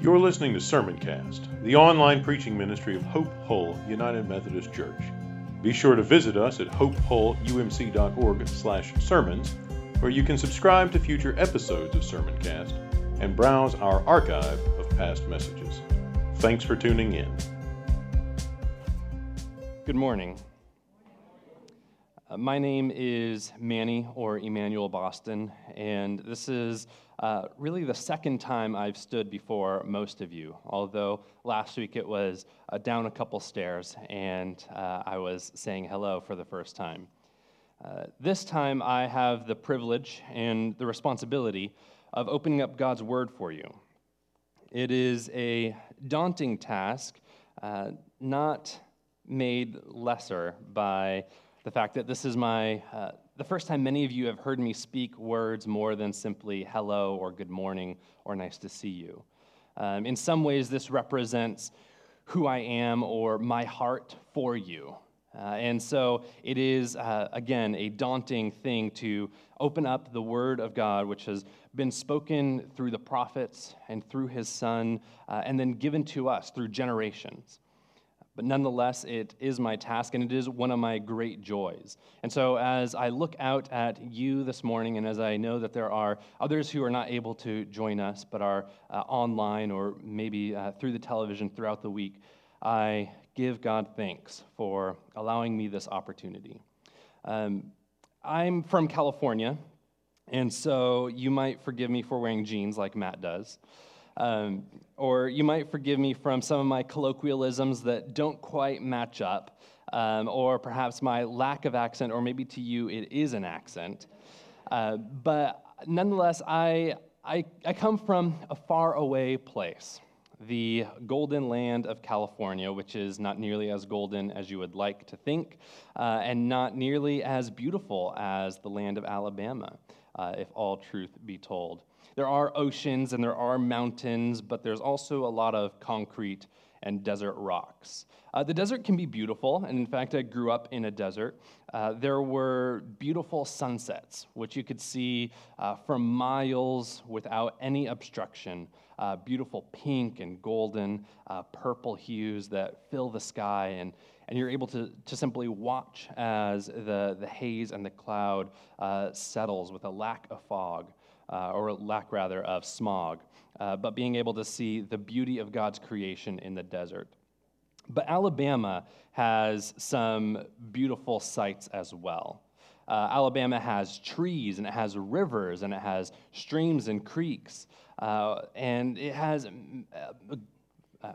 You're listening to Sermoncast, the online preaching ministry of Hope Hull United Methodist Church. Be sure to visit us at hopehullumc.org/sermons, where you can subscribe to future episodes of Sermoncast and browse our archive of past messages. Thanks for tuning in. Good morning. Uh, my name is Manny or Emmanuel Boston, and this is uh, really the second time I've stood before most of you, although last week it was uh, down a couple stairs and uh, I was saying hello for the first time. Uh, this time I have the privilege and the responsibility of opening up God's Word for you. It is a daunting task, uh, not made lesser by the fact that this is my uh, the first time many of you have heard me speak words more than simply hello or good morning or nice to see you. Um, in some ways, this represents who I am or my heart for you. Uh, and so it is, uh, again, a daunting thing to open up the Word of God, which has been spoken through the prophets and through His Son, uh, and then given to us through generations. But nonetheless, it is my task and it is one of my great joys. And so, as I look out at you this morning, and as I know that there are others who are not able to join us but are uh, online or maybe uh, through the television throughout the week, I give God thanks for allowing me this opportunity. Um, I'm from California, and so you might forgive me for wearing jeans like Matt does. Um, or you might forgive me from some of my colloquialisms that don't quite match up, um, or perhaps my lack of accent, or maybe to you it is an accent. Uh, but nonetheless, I, I, I come from a far away place, the golden land of California, which is not nearly as golden as you would like to think, uh, and not nearly as beautiful as the land of Alabama, uh, if all truth be told. There are oceans and there are mountains, but there's also a lot of concrete and desert rocks. Uh, the desert can be beautiful, and in fact, I grew up in a desert. Uh, there were beautiful sunsets, which you could see uh, from miles without any obstruction. Uh, beautiful pink and golden, uh, purple hues that fill the sky, and, and you're able to, to simply watch as the, the haze and the cloud uh, settles with a lack of fog uh, or lack rather of smog, uh, but being able to see the beauty of God's creation in the desert. But Alabama has some beautiful sights as well. Uh, Alabama has trees and it has rivers and it has streams and creeks uh, and it has uh,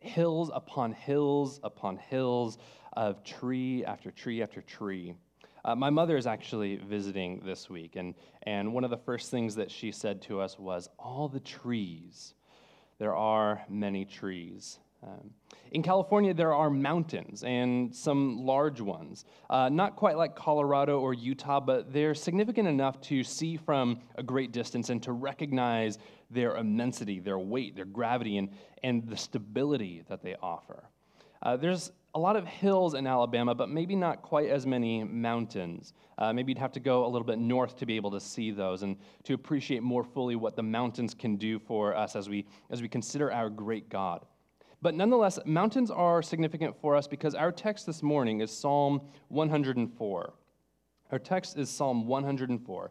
hills upon hills upon hills of tree after tree after tree. Uh, my mother is actually visiting this week, and, and one of the first things that she said to us was, All the trees. There are many trees. Um, in California, there are mountains and some large ones. Uh, not quite like Colorado or Utah, but they're significant enough to see from a great distance and to recognize their immensity, their weight, their gravity, and, and the stability that they offer. Uh, there's a lot of hills in Alabama, but maybe not quite as many mountains. Uh, maybe you'd have to go a little bit north to be able to see those and to appreciate more fully what the mountains can do for us as we, as we consider our great God. But nonetheless, mountains are significant for us because our text this morning is Psalm 104. Our text is Psalm 104.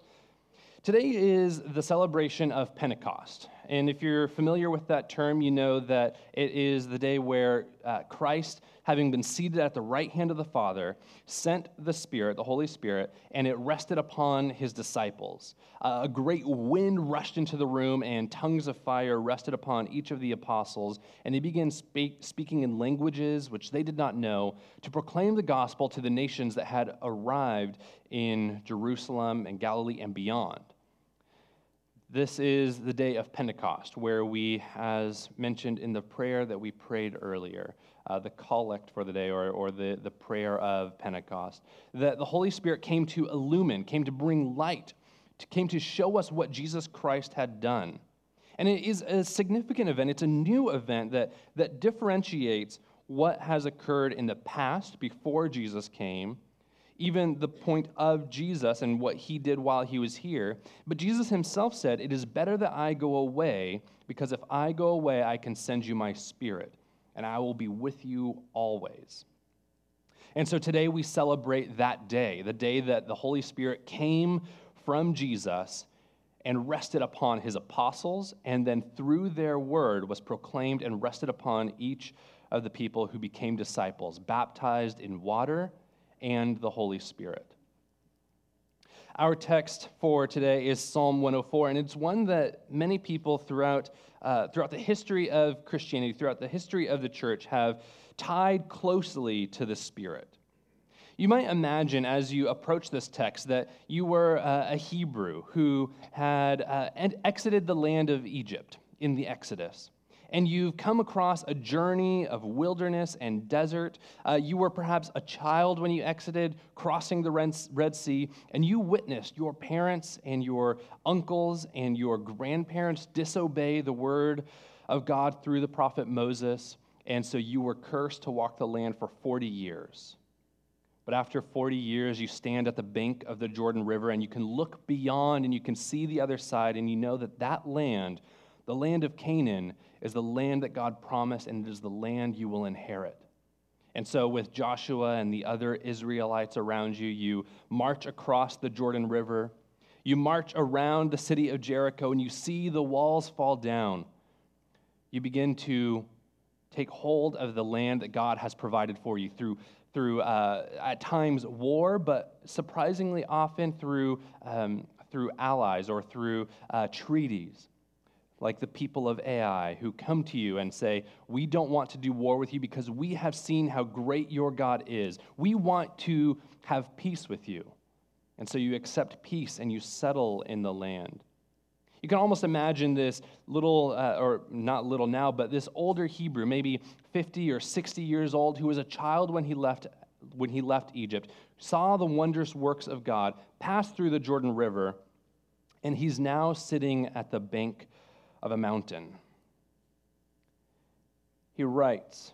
Today is the celebration of Pentecost. And if you're familiar with that term, you know that it is the day where uh, Christ having been seated at the right hand of the Father, sent the Spirit, the Holy Spirit, and it rested upon his disciples. Uh, a great wind rushed into the room, and tongues of fire rested upon each of the apostles, and they began speak, speaking in languages which they did not know to proclaim the gospel to the nations that had arrived in Jerusalem and Galilee and beyond. This is the day of Pentecost, where we, as mentioned in the prayer that we prayed earlier, uh, the collect for the day or, or the, the prayer of Pentecost, that the Holy Spirit came to illumine, came to bring light, came to show us what Jesus Christ had done. And it is a significant event, it's a new event that, that differentiates what has occurred in the past before Jesus came even the point of Jesus and what he did while he was here. But Jesus himself said, It is better that I go away, because if I go away, I can send you my spirit, and I will be with you always. And so today we celebrate that day, the day that the Holy Spirit came from Jesus and rested upon his apostles, and then through their word was proclaimed and rested upon each of the people who became disciples, baptized in water and the Holy Spirit. Our text for today is Psalm 104, and it's one that many people throughout, uh, throughout the history of Christianity, throughout the history of the church, have tied closely to the Spirit. You might imagine as you approach this text that you were uh, a Hebrew who had uh, exited the land of Egypt in the Exodus and you've come across a journey of wilderness and desert. Uh, you were perhaps a child when you exited, crossing the Red Sea, and you witnessed your parents and your uncles and your grandparents disobey the word of God through the prophet Moses, and so you were cursed to walk the land for 40 years. But after 40 years, you stand at the bank of the Jordan River and you can look beyond and you can see the other side, and you know that that land, the land of Canaan, is the land that God promised, and it is the land you will inherit. And so, with Joshua and the other Israelites around you, you march across the Jordan River. You march around the city of Jericho, and you see the walls fall down. You begin to take hold of the land that God has provided for you through, through uh, at times, war, but surprisingly often through, um, through allies or through uh, treaties like the people of Ai, who come to you and say, We don't want to do war with you because we have seen how great your God is. We want to have peace with you. And so you accept peace and you settle in the land. You can almost imagine this little, uh, or not little now, but this older Hebrew, maybe 50 or 60 years old, who was a child when he left, when he left Egypt, saw the wondrous works of God, passed through the Jordan River, and he's now sitting at the bank of a mountain. He writes,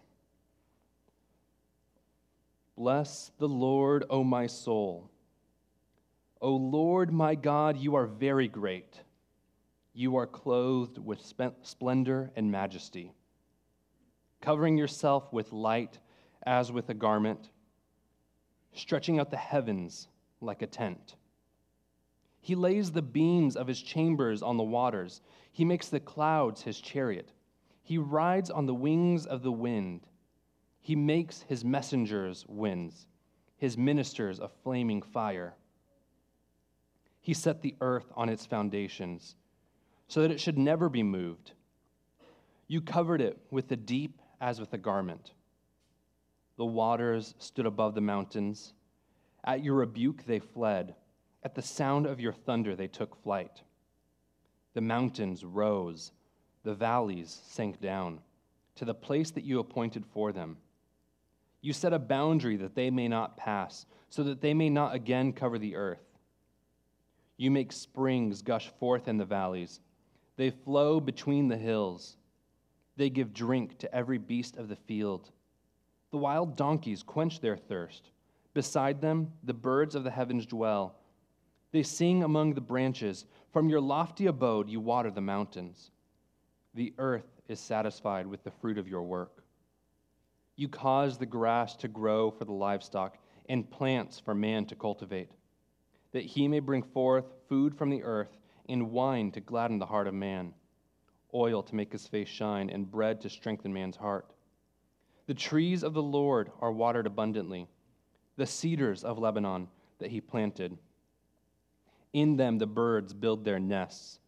Bless the Lord, O my soul. O Lord my God, you are very great. You are clothed with splendor and majesty, covering yourself with light as with a garment, stretching out the heavens like a tent. He lays the beams of his chambers on the waters. He makes the clouds his chariot. He rides on the wings of the wind. He makes his messengers winds, his ministers a flaming fire. He set the earth on its foundations so that it should never be moved. You covered it with the deep as with a garment. The waters stood above the mountains. At your rebuke, they fled. At the sound of your thunder, they took flight. The mountains rose, the valleys sank down to the place that you appointed for them. You set a boundary that they may not pass, so that they may not again cover the earth. You make springs gush forth in the valleys, they flow between the hills. They give drink to every beast of the field. The wild donkeys quench their thirst. Beside them, the birds of the heavens dwell. They sing among the branches. From your lofty abode, you water the mountains. The earth is satisfied with the fruit of your work. You cause the grass to grow for the livestock and plants for man to cultivate, that he may bring forth food from the earth and wine to gladden the heart of man, oil to make his face shine, and bread to strengthen man's heart. The trees of the Lord are watered abundantly, the cedars of Lebanon that he planted. In them the birds build their nests.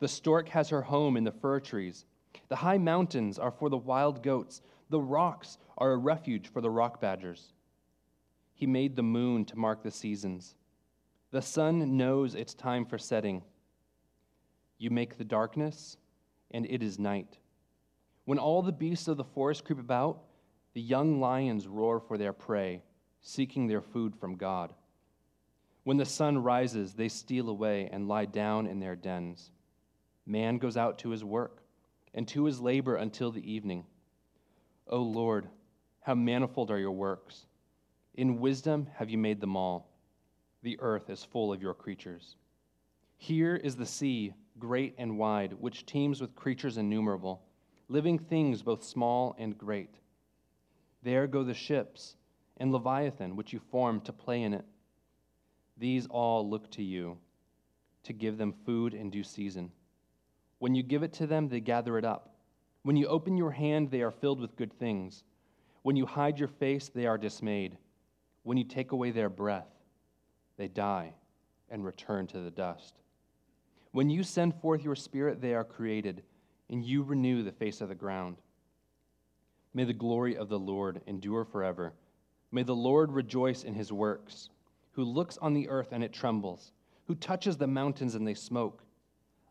The stork has her home in the fir trees. The high mountains are for the wild goats. The rocks are a refuge for the rock badgers. He made the moon to mark the seasons. The sun knows its time for setting. You make the darkness, and it is night. When all the beasts of the forest creep about, the young lions roar for their prey, seeking their food from God. When the sun rises, they steal away and lie down in their dens. Man goes out to his work and to his labor until the evening. O Lord, how manifold are your works! In wisdom have you made them all. The earth is full of your creatures. Here is the sea, great and wide, which teems with creatures innumerable, living things both small and great. There go the ships, and Leviathan, which you formed to play in it. These all look to you to give them food in due season. When you give it to them, they gather it up. When you open your hand, they are filled with good things. When you hide your face, they are dismayed. When you take away their breath, they die and return to the dust. When you send forth your spirit, they are created, and you renew the face of the ground. May the glory of the Lord endure forever. May the Lord rejoice in his works, who looks on the earth and it trembles, who touches the mountains and they smoke.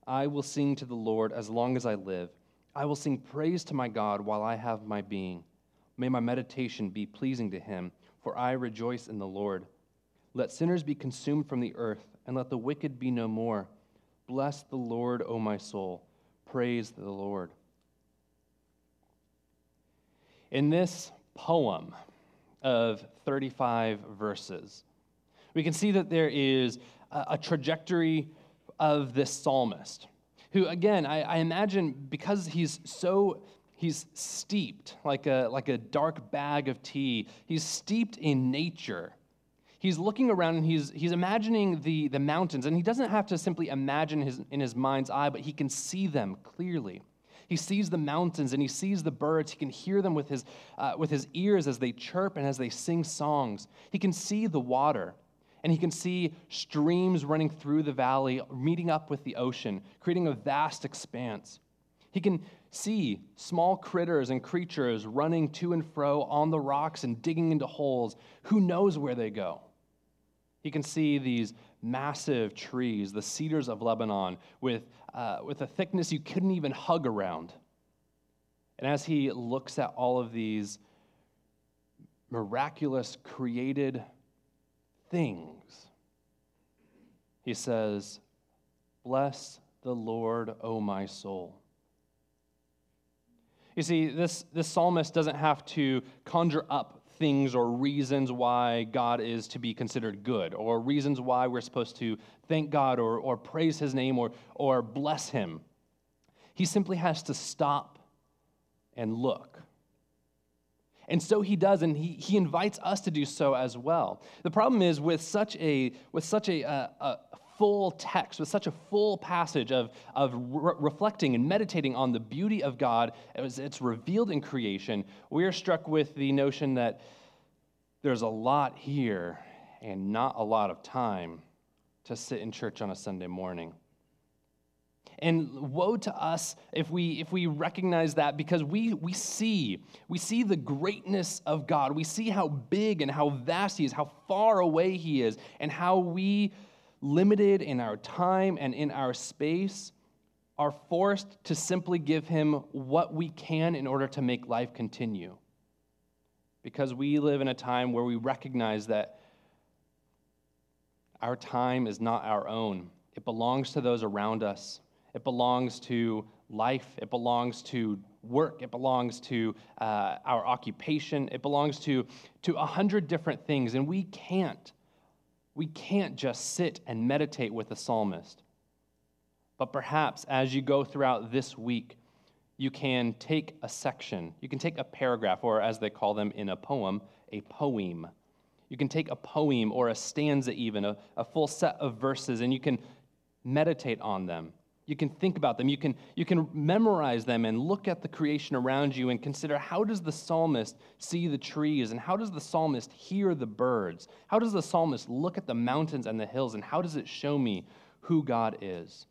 I will sing to the Lord as long as I live. I will sing praise to my God while I have my being. May my meditation be pleasing to him, for I rejoice in the Lord. Let sinners be consumed from the earth, and let the wicked be no more. Bless the Lord, O my soul. Praise the Lord. In this poem of 35 verses, we can see that there is a trajectory of this psalmist who, again, I, I, imagine because he's so he's steeped like a like a dark bag of tea. He's steeped in nature. He's looking around and he's he's imagining the the mountains, and he doesn't have to simply imagine his in his mind's eye, but he can see them clearly. He sees the mountains and he sees the birds. He can hear them with his, uh, with his ears as they chirp and as they sing songs. He can see the water and he can see streams running through the valley, meeting up with the ocean, creating a vast expanse. He can see small critters and creatures running to and fro on the rocks and digging into holes. Who knows where they go? He can see these massive trees, the cedars of Lebanon, with, uh, with a thickness you couldn't even hug around. And as he looks at all of these miraculous created things, he says, Bless the Lord, O my soul. You see, this, this psalmist doesn't have to conjure up things or reasons why God is to be considered good, or reasons why we're supposed to thank God or, or praise his name or, or bless him. He simply has to stop and look. And so he does, and he, he invites us to do so as well. The problem is with such a, with such a, a, a full text, with such a full passage of, of re- reflecting and meditating on the beauty of God as it's revealed in creation, we are struck with the notion that there's a lot here and not a lot of time to sit in church on a Sunday morning. And woe to us if we, if we recognize that because we, we see, we see the greatness of God. We see how big and how vast He is, how far away He is, and how we, limited in our time and in our space, are forced to simply give Him what we can in order to make life continue. Because we live in a time where we recognize that our time is not our own, it belongs to those around us. It belongs to life. It belongs to work. It belongs to uh, our occupation. It belongs to, to a hundred different things. And we can't, we can't just sit and meditate with the psalmist. But perhaps as you go throughout this week, you can take a section, you can take a paragraph, or as they call them in a poem, a poem. You can take a poem or a stanza, even, a, a full set of verses, and you can meditate on them. You can think about them. You can, you can memorize them and look at the creation around you and consider how does the psalmist see the trees and how does the psalmist hear the birds? How does the psalmist look at the mountains and the hills and how does it show me who God is?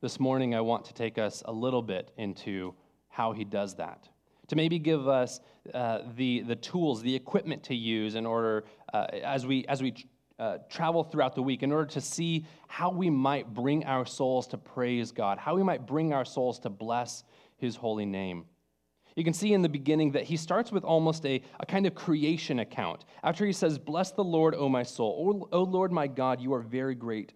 This morning, I want to take us a little bit into how he does that. To maybe give us uh, the, the tools, the equipment to use in order, uh, as, we, as we uh, travel throughout the week in order to see how we might bring our souls to praise God, how we might bring our souls to bless His holy name. You can see in the beginning that he starts with almost a, a kind of creation account. After he says, Bless the Lord, O my soul. O, o Lord my God, you are very great.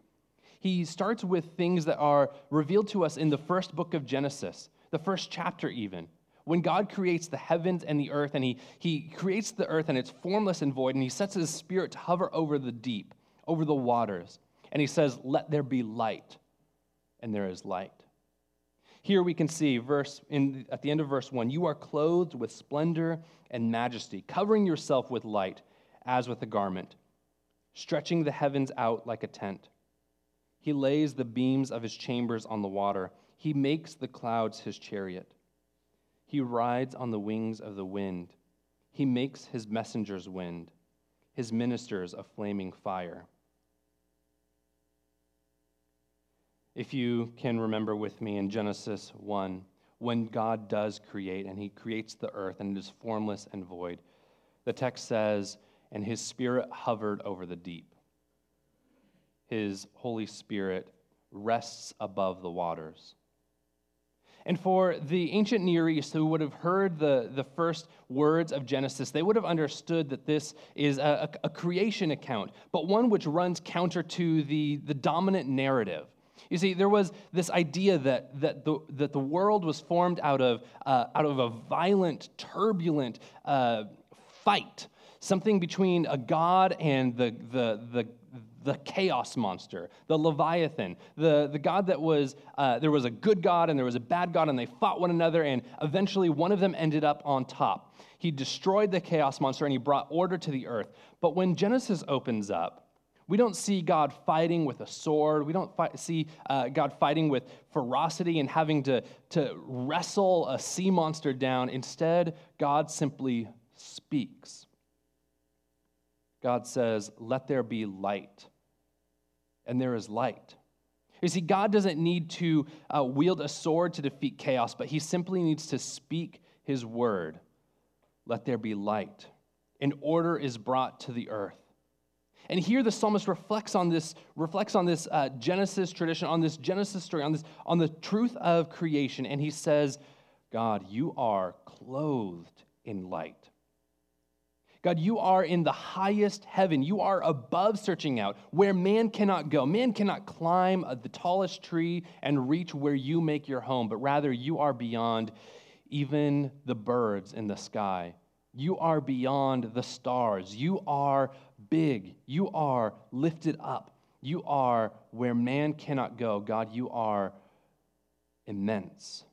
He starts with things that are revealed to us in the first book of Genesis, the first chapter, even When God creates the heavens and the earth, and he, he creates the earth and it's formless and void, and He sets His Spirit to hover over the deep, over the waters, and He says, Let there be light, and there is light. Here we can see verse in, at the end of verse 1 you are clothed with splendor and majesty, covering yourself with light as with a garment, stretching the heavens out like a tent. He lays the beams of his chambers on the water, he makes the clouds his chariot. He rides on the wings of the wind. He makes his messengers wind, his ministers a flaming fire. If you can remember with me in Genesis 1, when God does create and he creates the earth and it is formless and void, the text says, and his spirit hovered over the deep. His Holy Spirit rests above the waters. And for the ancient Near East who would have heard the, the first words of Genesis, they would have understood that this is a, a, creation account, but one which runs counter to the, the dominant narrative. You see, there was this idea that, that, the, that the world was formed out of, uh, out of a violent, turbulent uh, fight, something between a god and the, the, the, the chaos monster, the Leviathan, the, the God that was, uh, there was a good God and there was a bad God, and they fought one another, and eventually one of them ended up on top. He destroyed the chaos monster and he brought order to the earth. But when Genesis opens up, we don't see God fighting with a sword. We don't see uh, God fighting with ferocity and having to, to wrestle a sea monster down. Instead, God simply speaks. God says, Let there be light and there is light. You see, God doesn't need to uh, wield a sword to defeat chaos, but he simply needs to speak his word. Let there be light. And order is brought to the earth. And here the psalmist reflects on this, reflects on this uh, Genesis tradition, on this Genesis story, on, this, on the truth of creation. And he says, God, you are clothed in light. God, you are in the highest heaven. You are above searching out where man cannot go. Man cannot climb uh, the tallest tree and reach where you make your home, but rather you are beyond even the birds in the sky. You are beyond the stars. You are big. You are lifted up. You are where man cannot go. God, you are immense.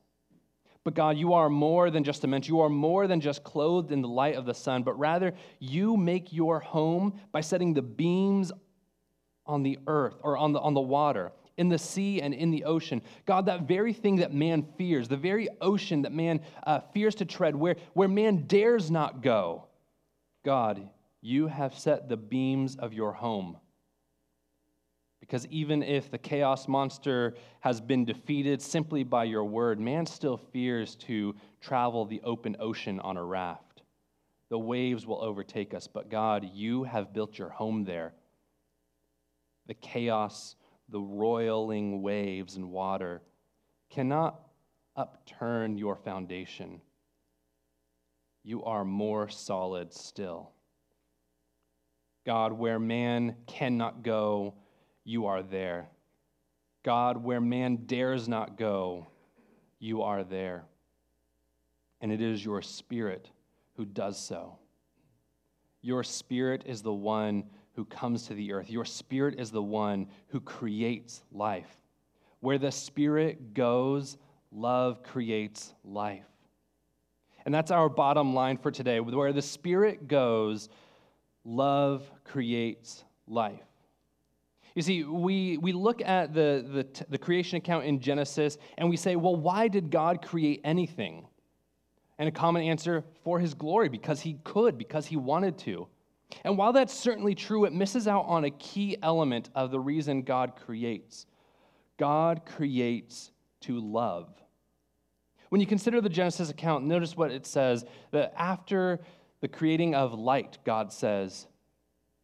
But God, you are more than just immense. You are more than just clothed in the light of the sun, but rather you make your home by setting the beams on the earth or on the, on the water, in the sea and in the ocean. God, that very thing that man fears, the very ocean that man uh, fears to tread, where, where man dares not go, God, you have set the beams of your home because even if the chaos monster has been defeated simply by your word, man still fears to travel the open ocean on a raft. The waves will overtake us, but God, you have built your home there. The chaos, the roiling waves and water cannot upturn your foundation. You are more solid still. God, where man cannot go, you are there. God, where man dares not go, you are there. And it is your spirit who does so. Your spirit is the one who comes to the earth. Your spirit is the one who creates life. Where the spirit goes, love creates life. And that's our bottom line for today. Where the spirit goes, love creates life. You see, we, we look at the, the, the creation account in Genesis and we say, well, why did God create anything? And a common answer for his glory, because he could, because he wanted to. And while that's certainly true, it misses out on a key element of the reason God creates. God creates to love. When you consider the Genesis account, notice what it says that after the creating of light, God says,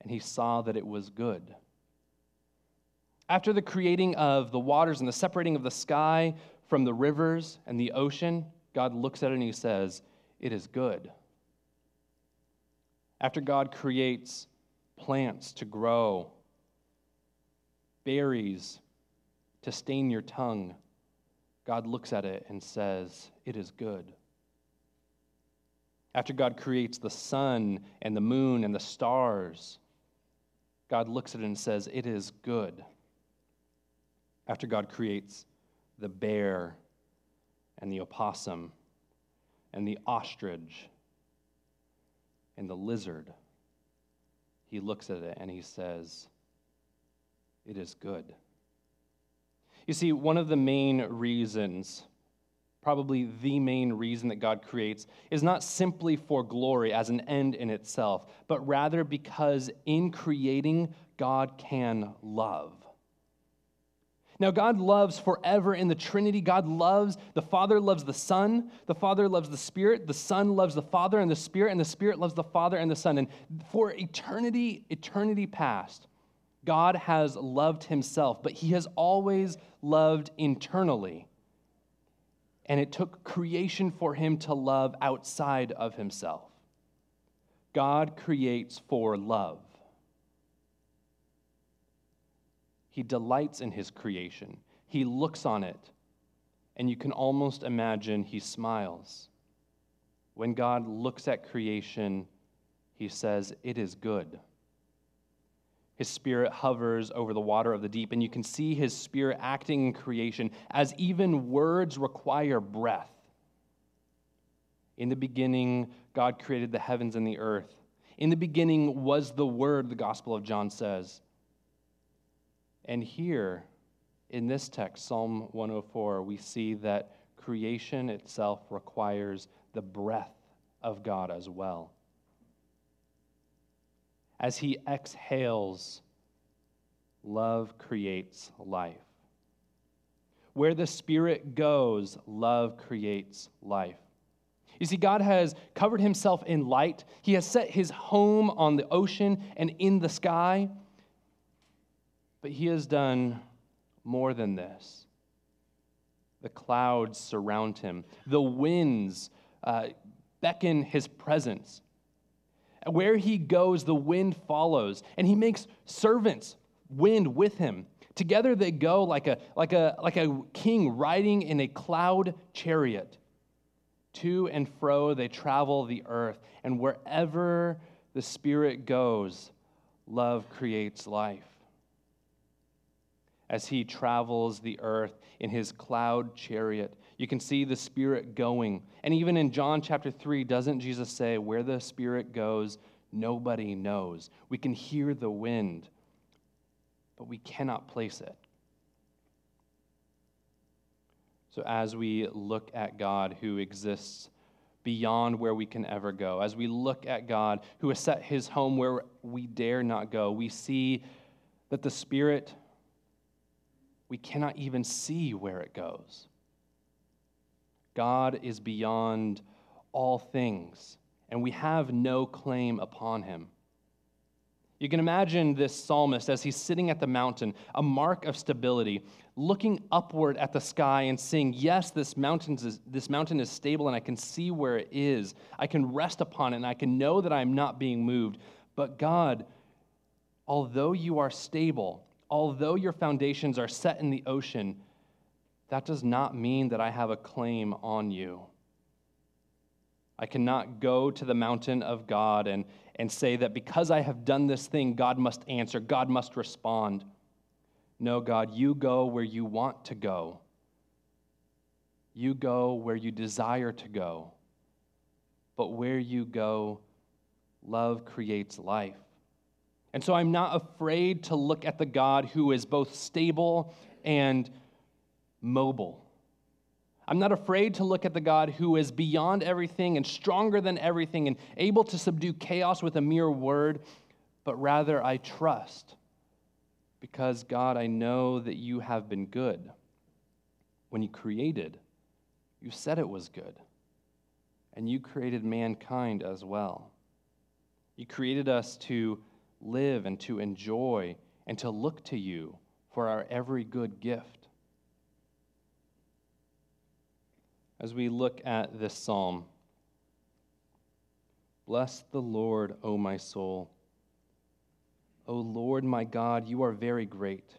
and he saw that it was good. After the creating of the waters and the separating of the sky from the rivers and the ocean, God looks at it and he says, It is good. After God creates plants to grow, berries to stain your tongue, God looks at it and says, It is good. After God creates the sun and the moon and the stars, God looks at it and says, It is good. After God creates the bear and the opossum and the ostrich and the lizard, he looks at it and he says, It is good. You see, one of the main reasons probably the main reason that God creates, is not simply for glory as an end in itself, but rather because in creating, God can love. Now, God loves forever in the Trinity. God loves, the Father loves the Son, the Father loves the Spirit, the Son loves the Father and the Spirit, and the Spirit loves the Father and the Son. And for eternity, eternity past, God has loved Himself, but He has always loved internally and it took creation for him to love outside of himself. God creates for love. He delights in his creation. He looks on it, and you can almost imagine he smiles. When God looks at creation, he says, It is good. His spirit hovers over the water of the deep, and you can see his spirit acting in creation as even words require breath. In the beginning, God created the heavens and the earth. In the beginning was the Word, the Gospel of John says. And here, in this text, Psalm 104, we see that creation itself requires the breath of God as well as he exhales, love creates life. Where the Spirit goes, love creates life. You see, God has covered himself in light. He has set his home on the ocean and in the sky. But he has done more than this. The clouds surround him, the winds uh, beckon his presence. Where he goes, the wind follows, and he makes servants wind with him. Together they go like a, like a, like a king riding in a cloud chariot. To and fro they travel the earth, and wherever the Spirit goes, love creates life. As he travels the earth in his cloud chariot, you can see the Spirit going. And even in John chapter 3, doesn't Jesus say, Where the Spirit goes, nobody knows? We can hear the wind, but we cannot place it. So, as we look at God who exists beyond where we can ever go, as we look at God who has set his home where we dare not go, we see that the Spirit, we cannot even see where it goes. God is beyond all things, and we have no claim upon him. You can imagine this psalmist as he's sitting at the mountain, a mark of stability, looking upward at the sky and saying, Yes, this, is, this mountain is stable and I can see where it is. I can rest upon it and I can know that I'm not being moved. But God, although you are stable, although your foundations are set in the ocean, that does not mean that I have a claim on you. I cannot go to the mountain of God and, and say that because I have done this thing, God must answer, God must respond. No, God, you go where you want to go. You go where you desire to go. But where you go, love creates life. And so I'm not afraid to look at the God who is both stable and mobile. I'm not afraid to look at the God who is beyond everything and stronger than everything and able to subdue chaos with a mere word, but rather I trust because, God, I know that you have been good. When you created, you said it was good, and you created mankind as well. You created us to live and to enjoy and to look to you for our every good gift. as we look at this psalm. Bless the Lord, O my soul. O Lord my God, you are very great.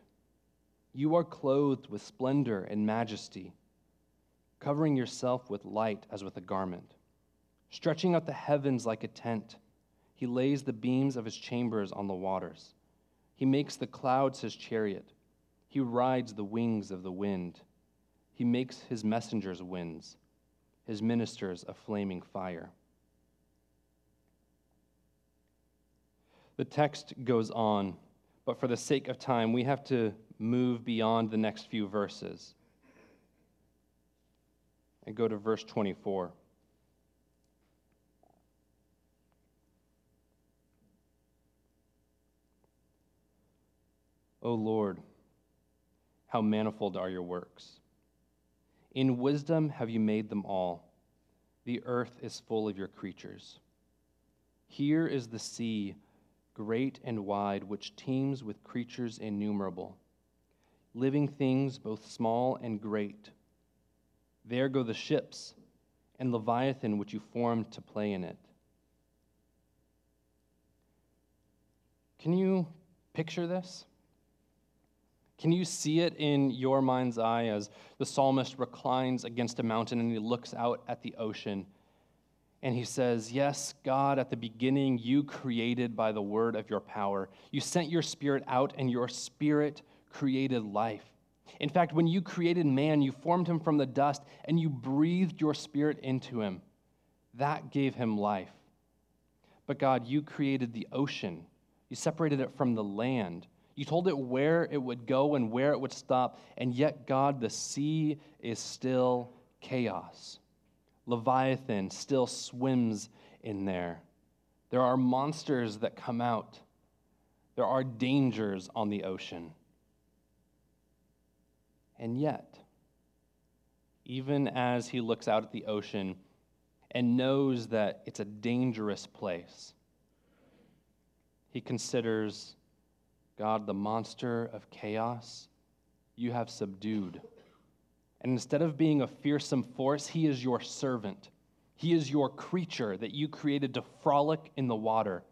You are clothed with splendor and majesty, covering yourself with light as with a garment, Stretching out the heavens like a tent, he lays the beams of his chambers on the waters. He makes the clouds his chariot. He rides the wings of the wind. He makes his messengers winds, his ministers a flaming fire. The text goes on, but for the sake of time, we have to move beyond the next few verses and go to verse 24. O Lord, how manifold are your works. In wisdom have you made them all. The earth is full of your creatures. Here is the sea, great and wide, which teems with creatures innumerable, living things both small and great. There go the ships, and Leviathan, which you formed to play in it. Can you picture this? Can you see it in your mind's eye as the psalmist reclines against a mountain and he looks out at the ocean? And he says, Yes, God, at the beginning you created by the word of your power. You sent your spirit out, and your spirit created life. In fact, when you created man, you formed him from the dust and you breathed your spirit into him. That gave him life. But God, you created the ocean, you separated it from the land. You told it where it would go and where it would stop, and yet, God, the sea is still chaos. Leviathan still swims in there. There are monsters that come out, there are dangers on the ocean. And yet, even as he looks out at the ocean and knows that it's a dangerous place, he considers God, the monster of chaos, you have subdued. And instead of being a fearsome force, he is your servant. He is your creature that you created to frolic in the water.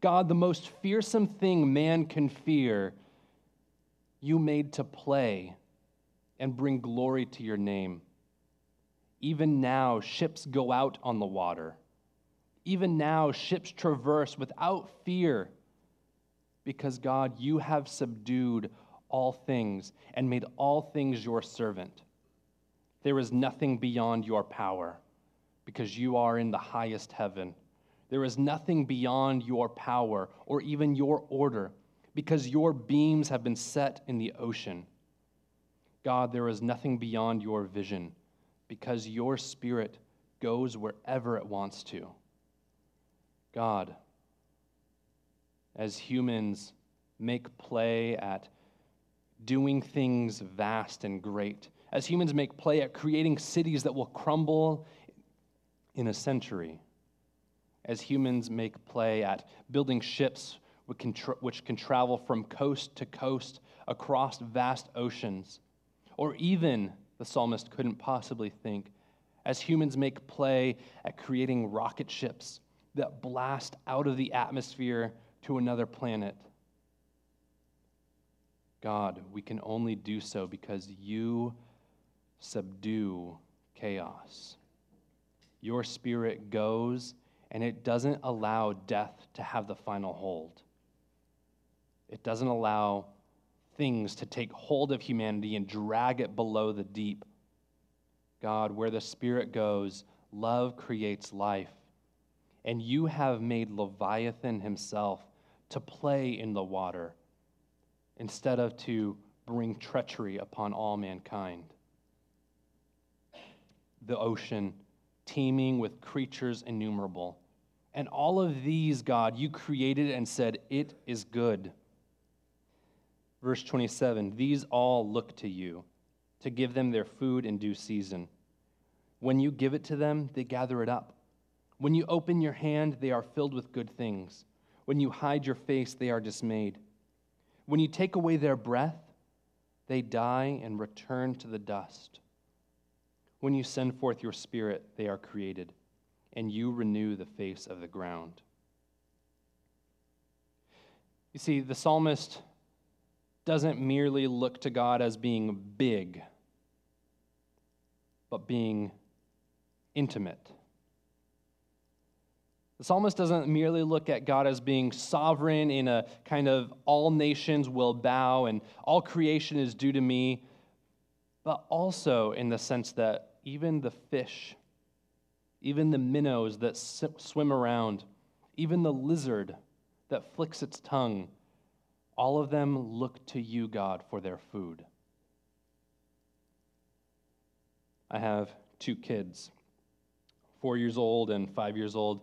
God, the most fearsome thing man can fear, you made to play and bring glory to your name. Even now, ships go out on the water. Even now, ships traverse without fear because God, you have subdued all things and made all things your servant. There is nothing beyond your power because you are in the highest heaven. There is nothing beyond your power or even your order because your beams have been set in the ocean. God, there is nothing beyond your vision because your spirit goes wherever it wants to. God, as humans make play at doing things vast and great, as humans make play at creating cities that will crumble in a century, as humans make play at building ships which can, tra- which can travel from coast to coast across vast oceans, or even, the psalmist couldn't possibly think, as humans make play at creating rocket ships that blast out of the atmosphere to another planet. God, we can only do so because you subdue chaos. Your spirit goes and it doesn't allow death to have the final hold. It doesn't allow things to take hold of humanity and drag it below the deep. God, where the Spirit goes, love creates life. And you have made Leviathan himself to play in the water instead of to bring treachery upon all mankind. The ocean teeming with creatures innumerable. And all of these, God, you created and said, It is good. Verse 27 These all look to you to give them their food in due season. When you give it to them, they gather it up. When you open your hand, they are filled with good things. When you hide your face, they are dismayed. When you take away their breath, they die and return to the dust. When you send forth your spirit, they are created, and you renew the face of the ground. You see, the psalmist doesn't merely look to God as being big, but being intimate. The psalmist doesn't merely look at God as being sovereign in a kind of all nations will bow and all creation is due to me, but also in the sense that even the fish, even the minnows that swim around, even the lizard that flicks its tongue, all of them look to you, God, for their food. I have two kids, four years old and five years old,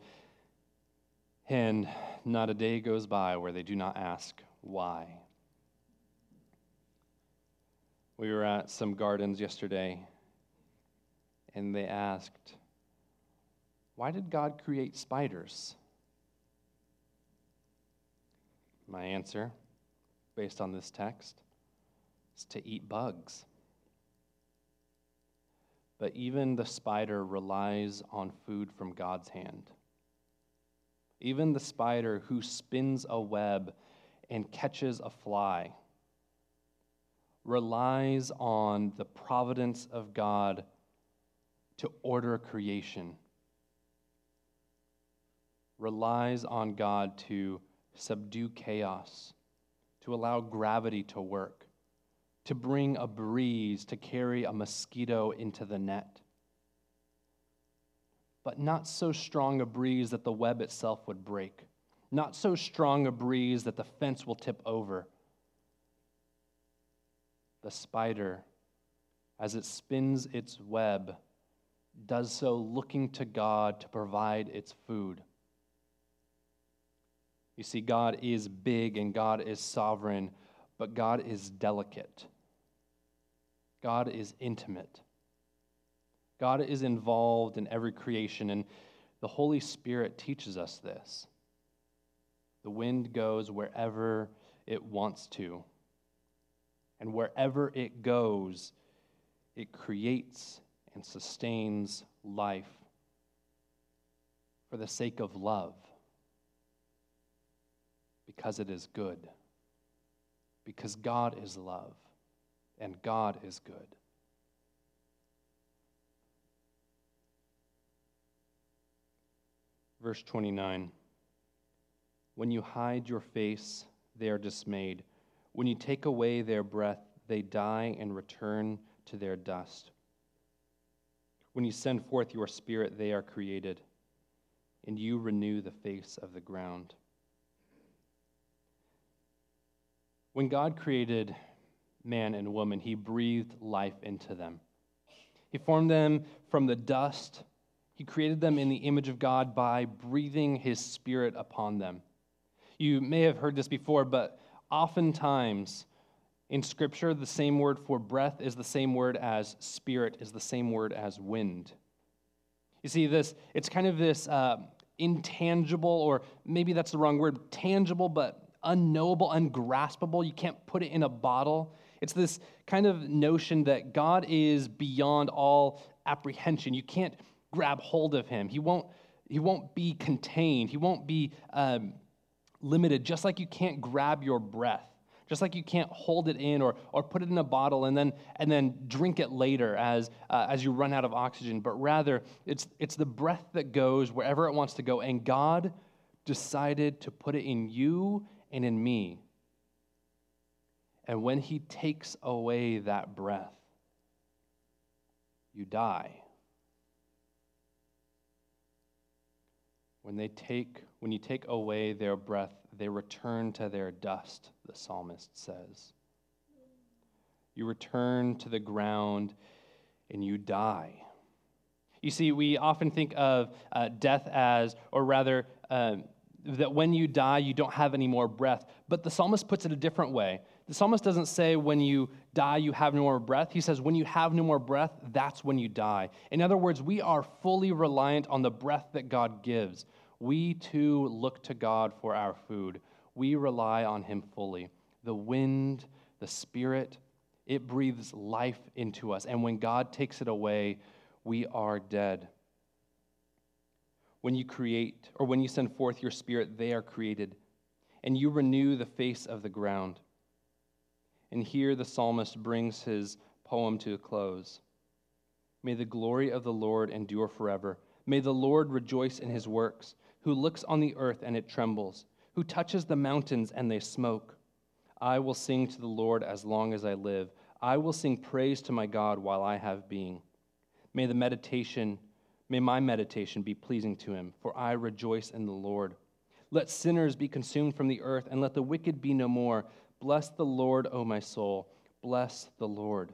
and not a day goes by where they do not ask why. We were at some gardens yesterday, and they asked, Why did God create spiders? My answer, based on this text, is to eat bugs. But even the spider relies on food from God's hand. Even the spider who spins a web and catches a fly relies on the providence of God to order creation, relies on God to subdue chaos, to allow gravity to work, to bring a breeze to carry a mosquito into the net. But not so strong a breeze that the web itself would break, not so strong a breeze that the fence will tip over. The spider, as it spins its web, does so looking to God to provide its food. You see, God is big and God is sovereign, but God is delicate. God is intimate. God is involved in every creation, and the Holy Spirit teaches us this. The wind goes wherever it wants to, and wherever it goes, it creates and sustains life for the sake of love because it is good. Because God is love and God is good. Verse 29 When you hide your face, they are dismayed. When you take away their breath, they die and return to their dust. When you send forth your spirit, they are created, and you renew the face of the ground. When God created man and woman, he breathed life into them. He formed them from the dust. He created them in the image of God by breathing his spirit upon them. You may have heard this before, but oftentimes in Scripture, the same word for breath is the same word as spirit, is the same word as wind. You see, this, it's kind of this uh, intangible, or maybe that's the wrong word, tangible, but unknowable, ungraspable. You can't put it in a bottle. It's this kind of notion that God is beyond all apprehension. You can't grab hold of him. He won't, he won't be contained. He won't be um, limited, just like you can't grab your breath. Just like you can't hold it in or, or put it in a bottle and then, and then drink it later as, uh, as you run out of oxygen, but rather it's, it's the breath that goes wherever it wants to go. And God decided to put it in you and in me. And when he takes away that breath, you die. When they take when you take away their breath, they return to their dust, the psalmist says. You return to the ground and you die. You see, we often think of uh, death as, or rather, um, that when you die, you don't have any more breath. But the psalmist puts it a different way. The psalmist doesn't say when you die, you have no more breath. He says when you have no more breath, that's when you die. In other words, we are fully reliant on the breath that God gives. We too look to God for our food. We rely on Him fully. The wind, the Spirit, it breathes life into us. And when God takes it away, we are dead. When you create, or when you send forth your spirit, they are created, and you renew the face of the ground. And here the psalmist brings his poem to a close. May the glory of the Lord endure forever. May the Lord rejoice in his works who looks on the earth and it trembles, who touches the mountains and they smoke. I will sing to the Lord as long as I live. I will sing praise to my God while I have being. May the meditation, may my meditation be pleasing to him, for I rejoice in the Lord. Let sinners be consumed from the earth, and let the wicked be no more. Bless the Lord, O my soul. Bless the Lord.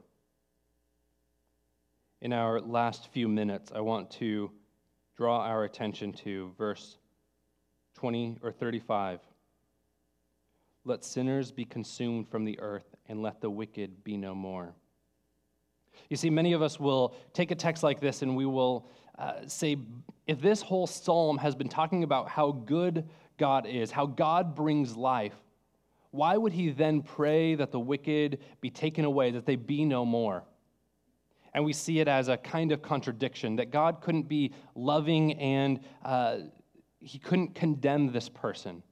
In our last few minutes, I want to draw our attention to verse 20 or 35. Let sinners be consumed from the earth, and let the wicked be no more. You see, many of us will take a text like this and we will uh, say, if this whole psalm has been talking about how good God is, how God brings life, why would he then pray that the wicked be taken away, that they be no more? And we see it as a kind of contradiction that God couldn't be loving and uh, he couldn't condemn this person.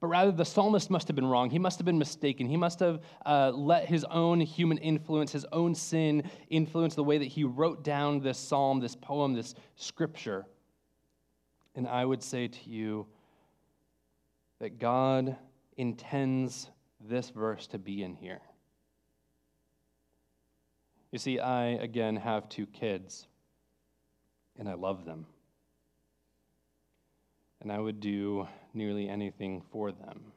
But rather, the psalmist must have been wrong. He must have been mistaken. He must have uh, let his own human influence, his own sin, influence the way that he wrote down this psalm, this poem, this scripture. And I would say to you that God intends this verse to be in here. You see, I, again, have two kids, and I love them. And I would do nearly anything for them.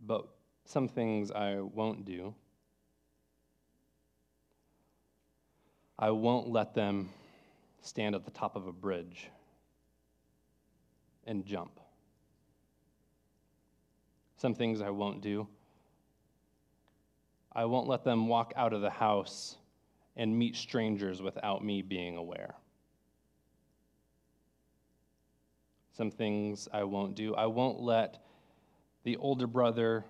But some things I won't do. I won't let them stand at the top of a bridge and jump. Some things I won't do. I won't let them walk out of the house and meet strangers without me being aware. Some things I won't do. I won't let the older brother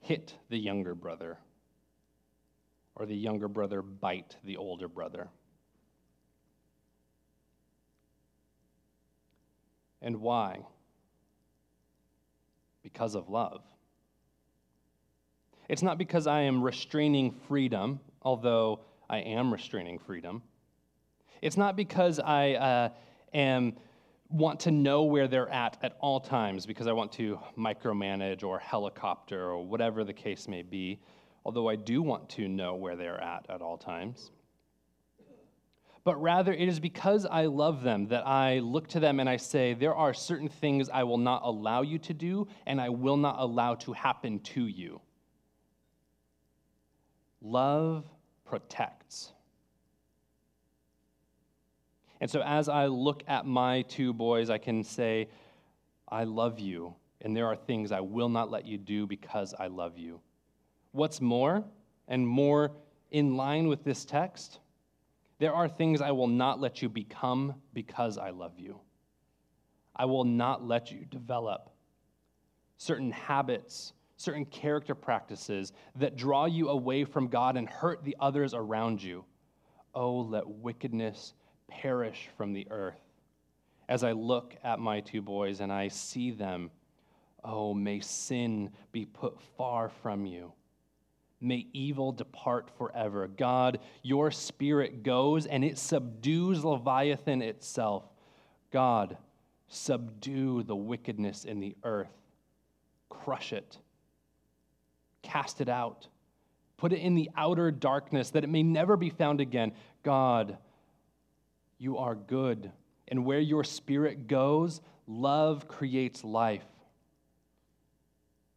hit the younger brother or the younger brother bite the older brother. And why? Because of love. It's not because I am restraining freedom, although I am restraining freedom. It's not because I uh, am want to know where they're at at all times because I want to micromanage or helicopter or whatever the case may be, although I do want to know where they're at at all times. But rather, it is because I love them that I look to them and I say, There are certain things I will not allow you to do, and I will not allow to happen to you. Love protects. And so as I look at my two boys, I can say, I love you, and there are things I will not let you do because I love you. What's more, and more in line with this text, there are things I will not let you become because I love you. I will not let you develop certain habits, certain character practices that draw you away from God and hurt the others around you. Oh, let wickedness perish from the earth. As I look at my two boys and I see them, oh, may sin be put far from you. May evil depart forever. God, your spirit goes and it subdues Leviathan itself. God, subdue the wickedness in the earth, crush it, cast it out, put it in the outer darkness that it may never be found again. God, you are good. And where your spirit goes, love creates life.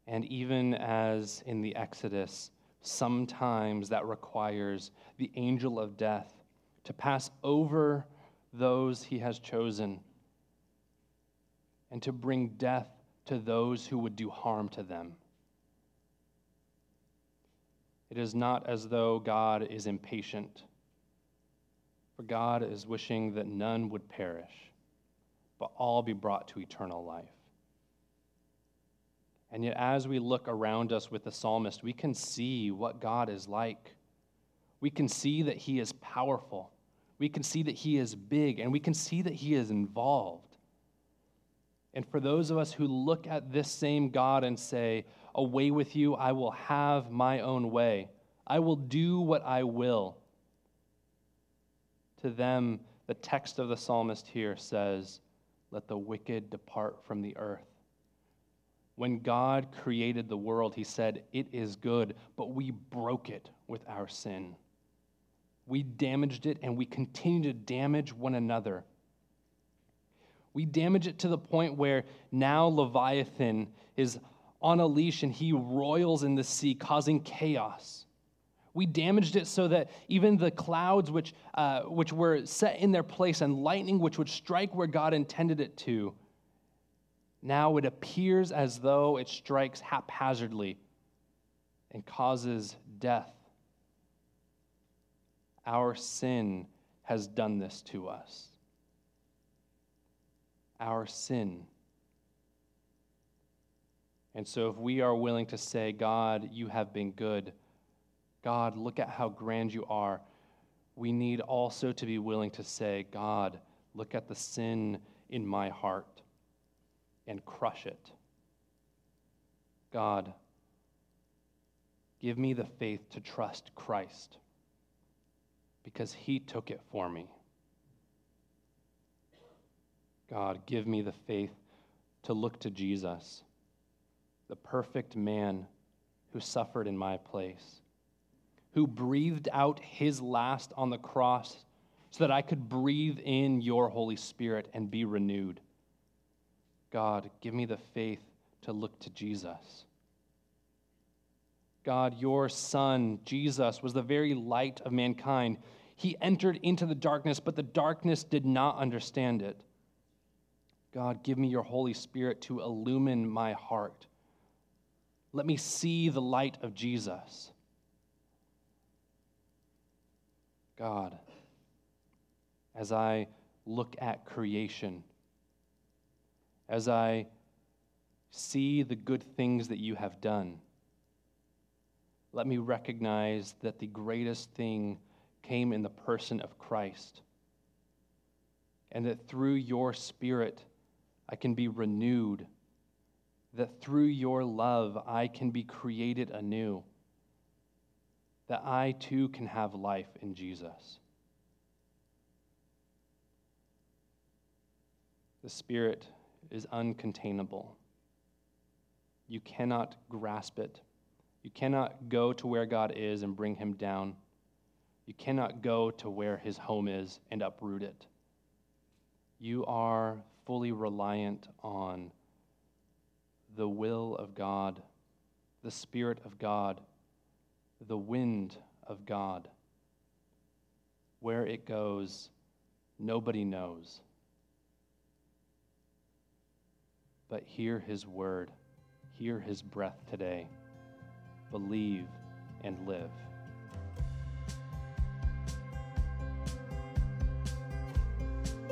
And even as in the Exodus, sometimes that requires the angel of death to pass over those he has chosen and to bring death to those who would do harm to them. It is not as though God is impatient for God is wishing that none would perish, but all be brought to eternal life. And yet, as we look around us with the psalmist, we can see what God is like. We can see that He is powerful. We can see that He is big, and we can see that He is involved. And for those of us who look at this same God and say, Away with you, I will have my own way, I will do what I will to them, the text of the psalmist here says, Let the wicked depart from the earth. When God created the world, he said, It is good, but we broke it with our sin. We damaged it and we continue to damage one another. We damage it to the point where now Leviathan is on a leash and he roils in the sea, causing chaos. We damaged it so that even the clouds, which, uh, which were set in their place, and lightning, which would strike where God intended it to, now it appears as though it strikes haphazardly and causes death. Our sin has done this to us. Our sin. And so, if we are willing to say, God, you have been good, God, look at how grand you are, we need also to be willing to say, God, look at the sin in my heart and crush it. God, give me the faith to trust Christ because he took it for me. God, give me the faith to look to Jesus, the perfect man who suffered in my place, who breathed out his last on the cross so that I could breathe in your Holy Spirit and be renewed. God, give me the faith to look to Jesus. God, your Son, Jesus, was the very light of mankind. He entered into the darkness, but the darkness did not understand it. God, give me your Holy Spirit to illumine my heart. Let me see the light of Jesus. God, as I look at creation, as I see the good things that you have done, let me recognize that the greatest thing came in the person of Christ, and that through your Spirit I can be renewed, that through your love I can be created anew, that I too can have life in Jesus. The Spirit is uncontainable. You cannot grasp it. You cannot go to where God is and bring him down. You cannot go to where his home is and uproot it. You are fully reliant on the will of God, the Spirit of God, the wind of God. Where it goes, nobody knows. But hear his word, hear his breath today. Believe and live.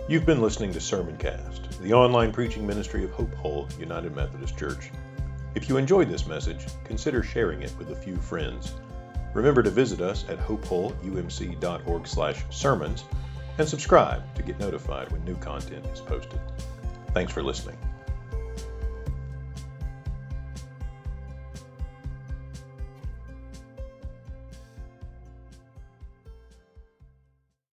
You've been listening to Sermoncast, the online preaching ministry of Hope Hull United Methodist Church. If you enjoyed this message, consider sharing it with a few friends. Remember to visit us at hopehullumc.org/sermons and subscribe to get notified when new content is posted. Thanks for listening.